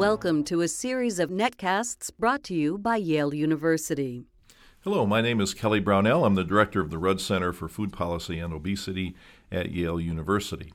Welcome to a series of netcasts brought to you by Yale University. Hello, my name is Kelly Brownell. I'm the director of the Rudd Center for Food Policy and Obesity at Yale University.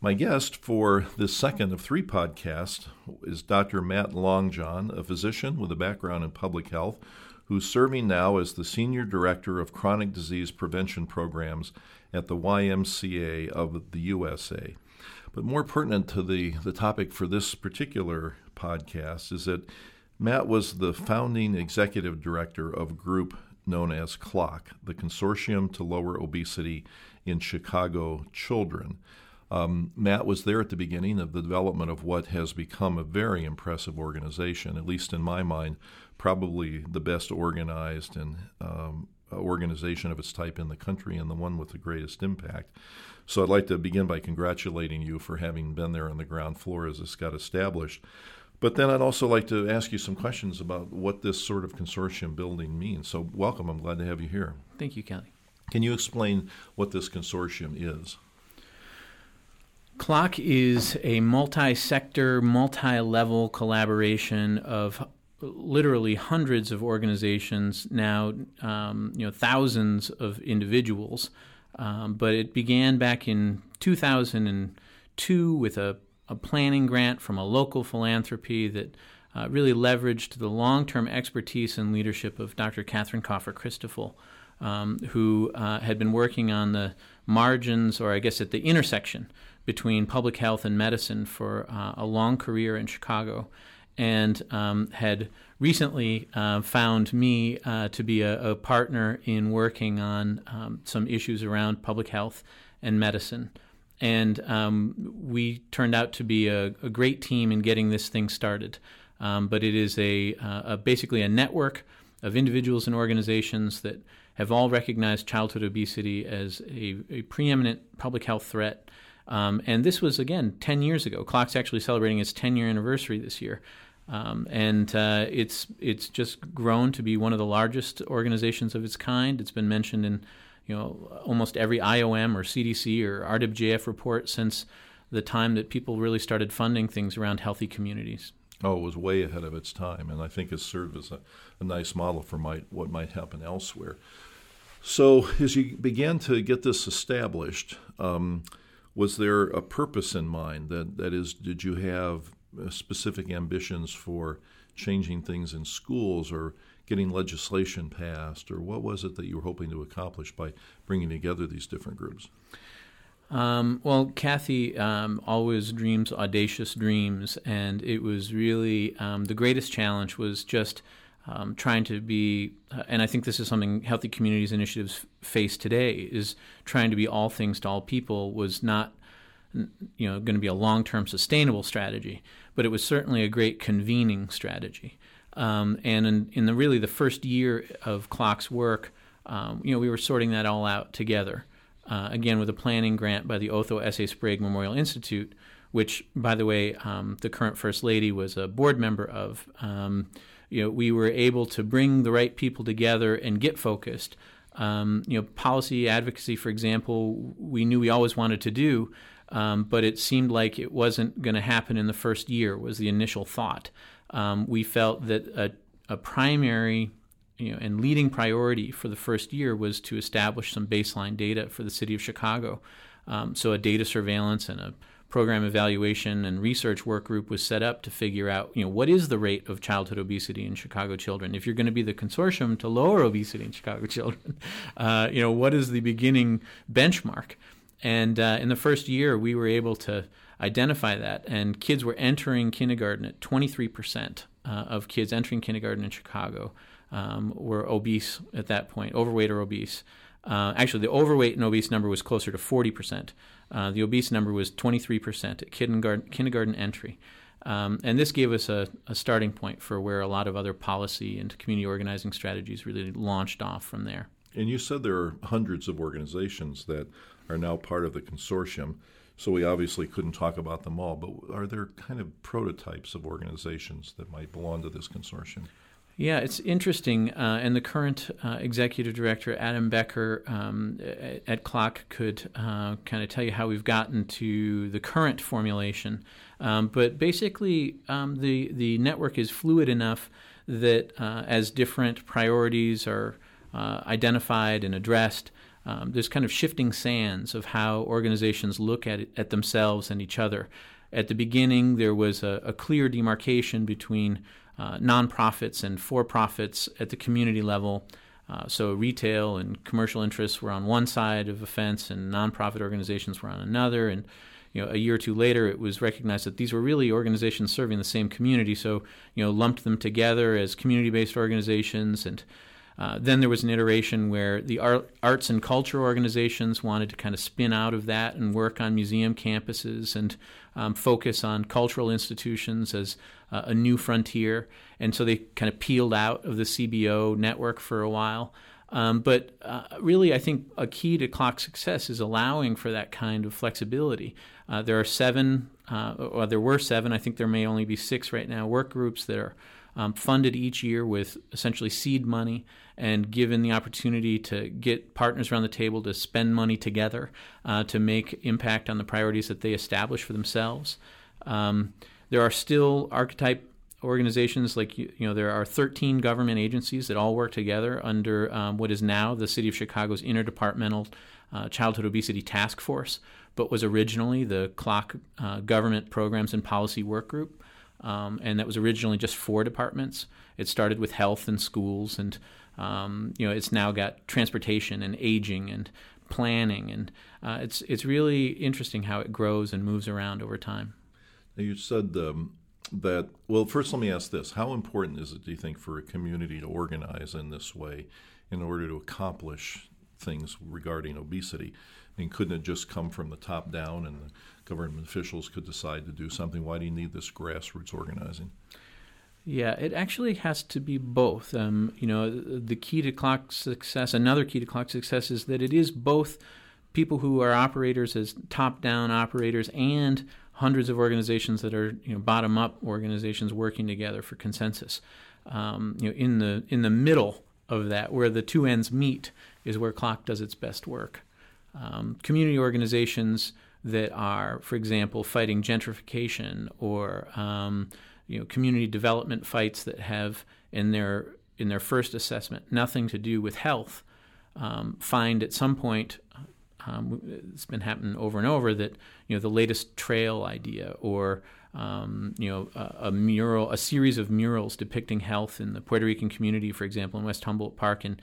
My guest for this second of three podcasts is Dr. Matt Longjohn, a physician with a background in public health who's serving now as the Senior Director of Chronic Disease Prevention Programs at the YMCA of the USA. But more pertinent to the, the topic for this particular podcast is that Matt was the founding executive director of a group known as CLOCC, the Consortium to Lower Obesity in Chicago Children. Um, Matt was there at the beginning of the development of what has become a very impressive organization, at least in my mind, probably the best organized and um, organization of its type in the country and the one with the greatest impact. So I'd like to begin by congratulating you for having been there on the ground floor as this got established. But then I'd also like to ask you some questions about what this sort of consortium building means. So, welcome. I'm glad to have you here. Thank you, Kelly. Can you explain what this consortium is? CLOCC is a multi sector, multi level collaboration of literally hundreds of organizations, now um, you know thousands of individuals. Um, but it began back in 2002 with a, a, planning grant from a local philanthropy that uh, really leveraged the long-term expertise and leadership of Dr. Katherine Kaufer Christoffel, um, who uh, had been working on the margins, or I guess at the intersection between public health and medicine for uh, a long career in Chicago and um, had recently uh, found me uh, to be a, a, partner in working on um, some issues around public health and medicine. And um, we turned out to be a, a, great team in getting this thing started. Um, but it is a, uh, a, basically a network of individuals and organizations that have all recognized childhood obesity as a, a preeminent public health threat. Um, and this was, again, 10 years ago. CLOCC's actually celebrating its 10 year anniversary this year. Um, and uh, it's it's just grown to be one of the largest organizations of its kind. It's been mentioned in you know almost every IOM or CDC or RWJF report since the time that people really started funding things around healthy communities. Oh, it was way ahead of its time, and I think it served as a, a nice model for what might happen elsewhere. So, as you began to get this established, um, was there a purpose in mind? That that is, did you have uh, specific ambitions for changing things in schools or getting legislation passed, or what was it that you were hoping to accomplish by bringing together these different groups? Um, well, Kathy um, always dreams audacious dreams, and it was really um, the greatest challenge was just um, trying to be, uh, and I think this is something Healthy Communities initiatives face today, is trying to be all things to all people was not you know going to be a long-term sustainable strategy, but it was certainly a great convening strategy. Um, and in, in, the really the first year of CLOCC's work, um, you know, we were sorting that all out together. Uh, again, with a planning grant by the Otho S. A. Sprague Memorial Institute, which, by the way, um, the current First Lady was a board member of. Um, you know, we were able to bring the right people together and get focused. Um, you know, policy advocacy, for example, we knew we always wanted to do, um, but it seemed like it wasn't going to happen in the first year. Was the initial thought. Um, we felt that a, a primary you know, and leading priority for the first year was to establish some baseline data for the city of Chicago. Um, so a data surveillance and a program evaluation and research work group was set up to figure out, you know, what is the rate of childhood obesity in Chicago children? If you're going to be the consortium to lower obesity in Chicago children, uh, you know, what is the beginning benchmark? And uh, in the first year, we were able to identify that, and kids were entering kindergarten at 23% uh, of kids entering kindergarten in Chicago um, were obese at that point, overweight or obese. Uh, actually, the overweight and obese number was closer to 40%. Uh, the obese number was 23% at kindergarten, kindergarten entry. Um, and this gave us a, a, starting point for where a lot of other policy and community organizing strategies really launched off from there. And you said there are hundreds of organizations that are now part of the consortium. So we obviously couldn't talk about them all, but are there kind of prototypes of organizations that might belong to this consortium? Yeah, it's interesting. Uh, and the current uh, executive director, Adam Becker, um, at, at, CLOCC, could uh, kind of tell you how we've gotten to the current formulation. Um, but basically, um, the, the network is fluid enough that uh, as different priorities are uh, identified and addressed, um, there's kind of shifting sands of how organizations look at, it, at themselves and each other. At the beginning, there was a, a clear demarcation between uh, nonprofits and for profits at the community level. Uh, so retail and commercial interests were on one side of a fence, and nonprofit organizations were on another. And you know, a year or two later, it was recognized that these were really organizations serving the same community. So you know, lumped them together as community-based organizations and uh, then there was an iteration where the art, arts and culture organizations wanted to kind of spin out of that and work on museum campuses and um, focus on cultural institutions as uh, a new frontier. And so they kind of peeled out of the CBO network for a while. Um, but uh, really, I think a key to CLOCC success is allowing for that kind of flexibility. Uh, there are seven, uh, or there were seven, I think there may only be six right now, work groups that are um, funded each year with essentially seed money and given the opportunity to get partners around the table to spend money together uh, to make impact on the priorities that they establish for themselves. Um, there are still archetype organizations like you know there are 13 government agencies that all work together under um, what is now the City of Chicago's interdepartmental uh, childhood obesity task force, but was originally the CLOCC uh, Government Programs and Policy Work Group um, and that was originally just four departments. It started with health and schools, and um, you know it's now got transportation and aging and planning, and uh, it's it's really interesting how it grows and moves around over time. You said um, that. Well, first let me ask this: How important is it, do you think, for a community to organize in this way in order to accomplish things regarding obesity? I mean, couldn't it just come from the top down and the government officials could decide to do something? Why do you need this grassroots organizing? Yeah, it actually has to be both. Um, you know, the key to CLOCC success, another key to CLOCC success is that it is both people who are operators as top-down operators and hundreds of organizations that are you know bottom-up organizations working together for consensus. Um, you know, in the in the middle of that, where the two ends meet, is where CLOCC does its best work. Um, community organizations that are, for example, fighting gentrification or um, you know community development fights that have in their in their first assessment nothing to do with health, um, find at some point. Um, it's been happening over and over that you know the latest trail idea or um, you know, a, a, mural, a series of murals depicting health in the Puerto Rican community, for example, in West Humboldt Park, and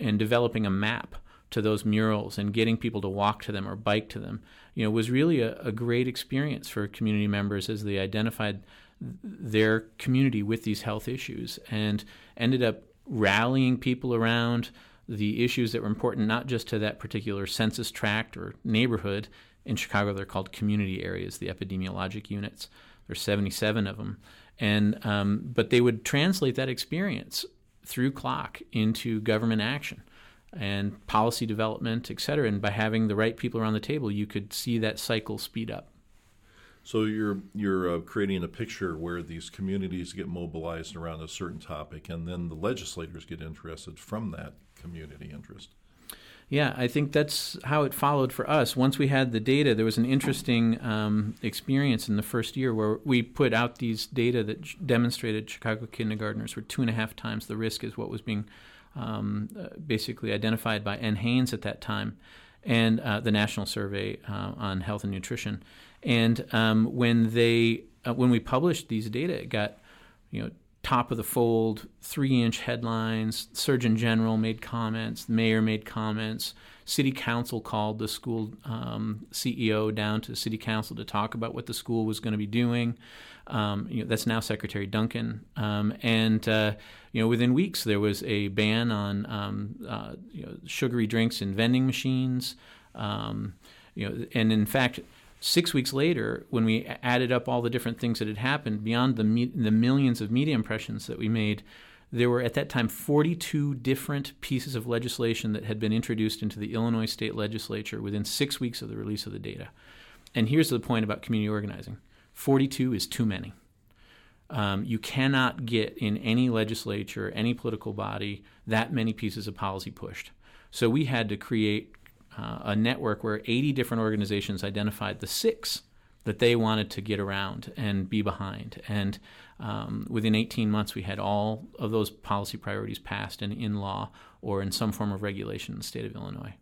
and developing a map to those murals and getting people to walk to them or bike to them, you know, was really a, a great experience for community members as they identified their community with these health issues and ended up rallying people around the issues that were important not just to that particular census tract or neighborhood. In Chicago, they're called community areas, the epidemiologic units. There's 77 of them, and um, but they would translate that experience through CLOCC into government action and policy development, et cetera. And by having the right people around the table, you could see that cycle speed up. So you're you're uh, creating a picture where these communities get mobilized around a certain topic, and then the legislators get interested from that community interest. Yeah, I think that's how it followed for us. Once we had the data, there was an interesting um, experience in the first year where we put out these data that demonstrated Chicago kindergartners were two and a half times the risk as what was being um, uh, basically identified by NHANES at that time, and uh, the National Survey uh, on Health and Nutrition. And um, when they uh, when we published these data, it got you know top of the fold, three inch headlines. Surgeon General made comments, the mayor made comments, city council called the school um, CEO down to city council to talk about what the school was going to be doing. Um, you know, that's now Secretary Duncan. Um, and uh, you know, within weeks there was a ban on um, uh, you know, sugary drinks in vending machines. Um, you know, and in fact, six weeks later, when we added up all the different things that had happened beyond the me- the millions of media impressions that we made, there were at that time 42 different pieces of legislation that had been introduced into the Illinois state legislature within six weeks of the release of the data. And here's the point about community organizing 42 is too many. Um, you cannot get in any legislature, any political body, that many pieces of policy pushed. So we had to create uh, a network where 80 different organizations identified the six that they wanted to get around and be behind. And um, within 18 months, we had all of those policy priorities passed and in law or in some form of regulation in the state of Illinois.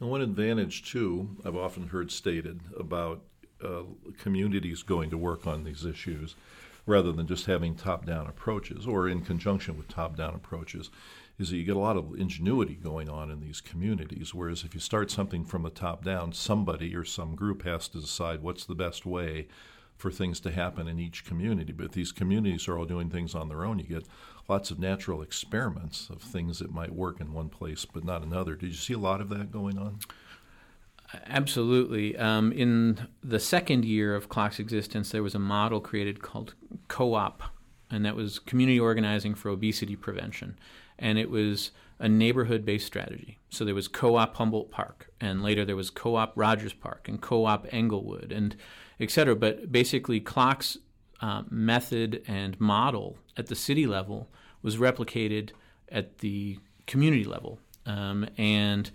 And one advantage, too, I've often heard stated about uh, communities going to work on these issues rather than just having top down approaches or in conjunction with top down approaches is that you get a lot of ingenuity going on in these communities. Whereas if you start something from the top down, somebody or some group has to decide what's the best way for things to happen in each community. But these communities are all doing things on their own, you get lots of natural experiments of things that might work in one place but not another. Did you see a lot of that going on? Absolutely. Um, in the second year of CLOCC's existence, there was a model created called Co op, and that was community organizing for obesity prevention and it was a neighborhood based strategy. So there was co op Humboldt Park, and later there was co op Rogers Park, and co op Englewood, and et cetera. But basically, CLOCC's uh, method and model at the city level was replicated at the community level. Um, and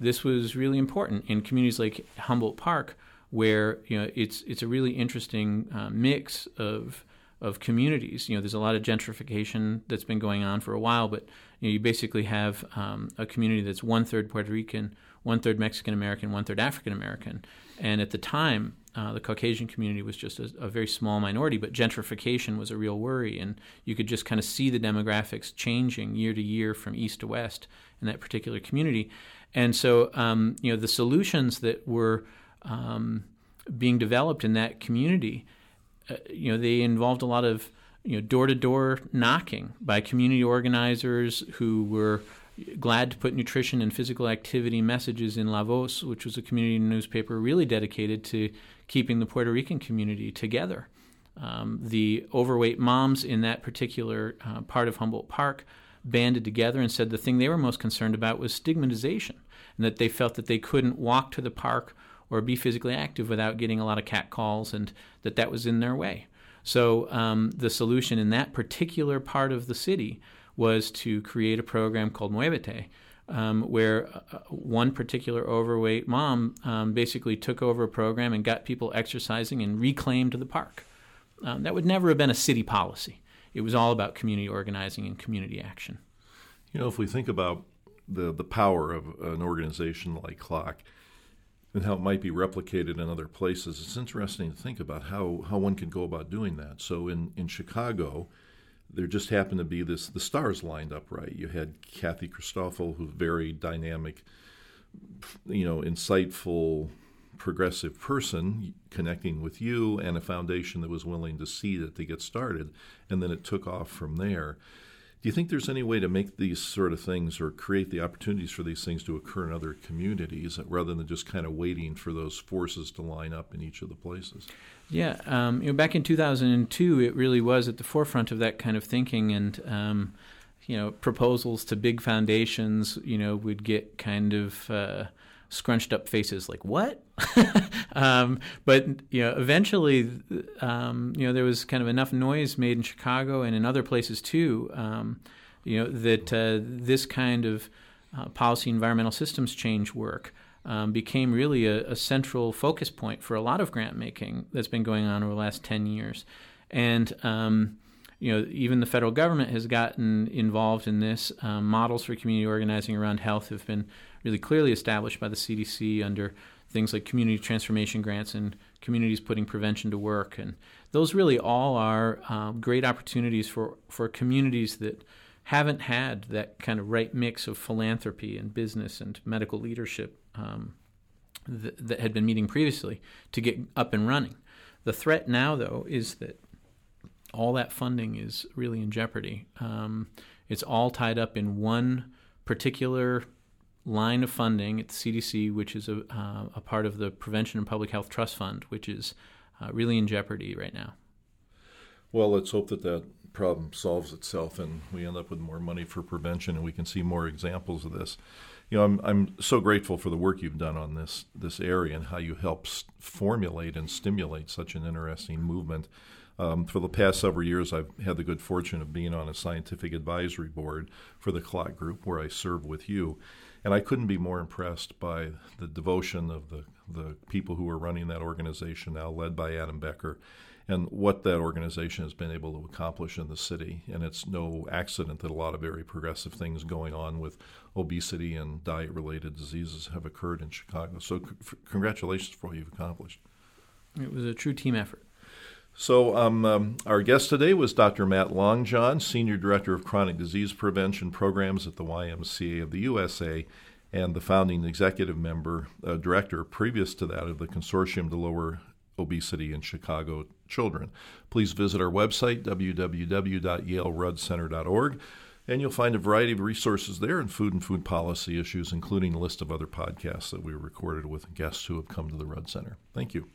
this was really important in communities like Humboldt Park, where you know it's it's a really interesting uh, mix of of communities. You know, there's a lot of gentrification that's been going on for a while, but you, know, you basically have um, a community that's one third Puerto Rican, one third Mexican American, one third African American. And at the time, uh, the Caucasian community was just a, a, very small minority, but gentrification was a real worry, and you could just kind of see the demographics changing year to year from east to west in that particular community. And so, um, you know, the solutions that were um, being developed in that community uh, you know, they involved a lot of you know door-to-door knocking by community organizers who were glad to put nutrition and physical activity messages in La Voz, which was a community newspaper really dedicated to keeping the Puerto Rican community together. Um, the overweight moms in that particular uh, part of Humboldt Park banded together and said the thing they were most concerned about was stigmatization, and that they felt that they couldn't walk to the park or be physically active without getting a lot of cat calls, and that that was in their way. So um, the solution in that particular part of the city was to create a program called Muévete, um, where uh, one particular overweight mom um, basically took over a program and got people exercising and reclaimed the park. Um, that would never have been a city policy. It was all about community organizing and community action. You know, if we think about the, the power of an organization like CLOCC and how it might be replicated in other places. It's interesting to think about how, how one could go about doing that. So in, in Chicago, there just happened to be this the stars lined up right. You had Kathy Christoffel, who's very dynamic, you know, insightful, progressive person connecting with you, and a foundation that was willing to see that to get started, and then it took off from there. Do you think there's any way to make these sort of things or create the opportunities for these things to occur in other communities rather than just kind of waiting for those forces to line up in each of the places? Yeah, um, you know, back in 2002, it really was at the forefront of that kind of thinking, and um, you know, proposals to big foundations, you know, would get kind of uh, scrunched up faces like what? Um, but you know eventually um, you know there was kind of enough noise made in chicago and in other places too um, you know that uh, this kind of uh, policy environmental systems change work um, became really a, a, central focus point for a lot of grant making that's been going on over the last 10 years. And um, you know, even the federal government has gotten involved in this. Um, models for community organizing around health have been really clearly established by the CDC under things like community transformation grants and communities putting prevention to work. And those really all are um, great opportunities for, for communities that haven't had that kind of right mix of philanthropy and business and medical leadership um, th- that had been meeting previously to get up and running. The threat now, though, is that all that funding is really in jeopardy. Um, it's all tied up in one particular line of funding at the CDC, which is a, uh, a part of the Prevention and Public Health Trust Fund, which is uh, really in jeopardy right now. Well, let's hope that that problem solves itself and we end up with more money for prevention and we can see more examples of this. You know, I'm I'm so grateful for the work you've done on this this area and how you help formulate and stimulate such an interesting movement Um, for the past several years, I've had the good fortune of being on a scientific advisory board for the CLOCC group, where I serve with you. And I couldn't be more impressed by the devotion of the, the people who are running that organization now, led by Adam Becker, and what that organization has been able to accomplish in the city. And it's no accident that a lot of very progressive things going on with obesity and diet related diseases have occurred in Chicago. So, c- congratulations for what you've accomplished. It was a true team effort. So, um, um, our guest today was Dr. Matt Longjohn, Senior Director of Chronic Disease Prevention Programs at the YMCA of the USA, and the founding executive member, uh, director, previous to that, of the Consortium to Lower Obesity in Chicago Children. Please visit our website, www.yaleruddcenter.org, and you'll find a variety of resources there in food and food policy issues, including a list of other podcasts that we recorded with guests who have come to the Rudd Center. Thank you.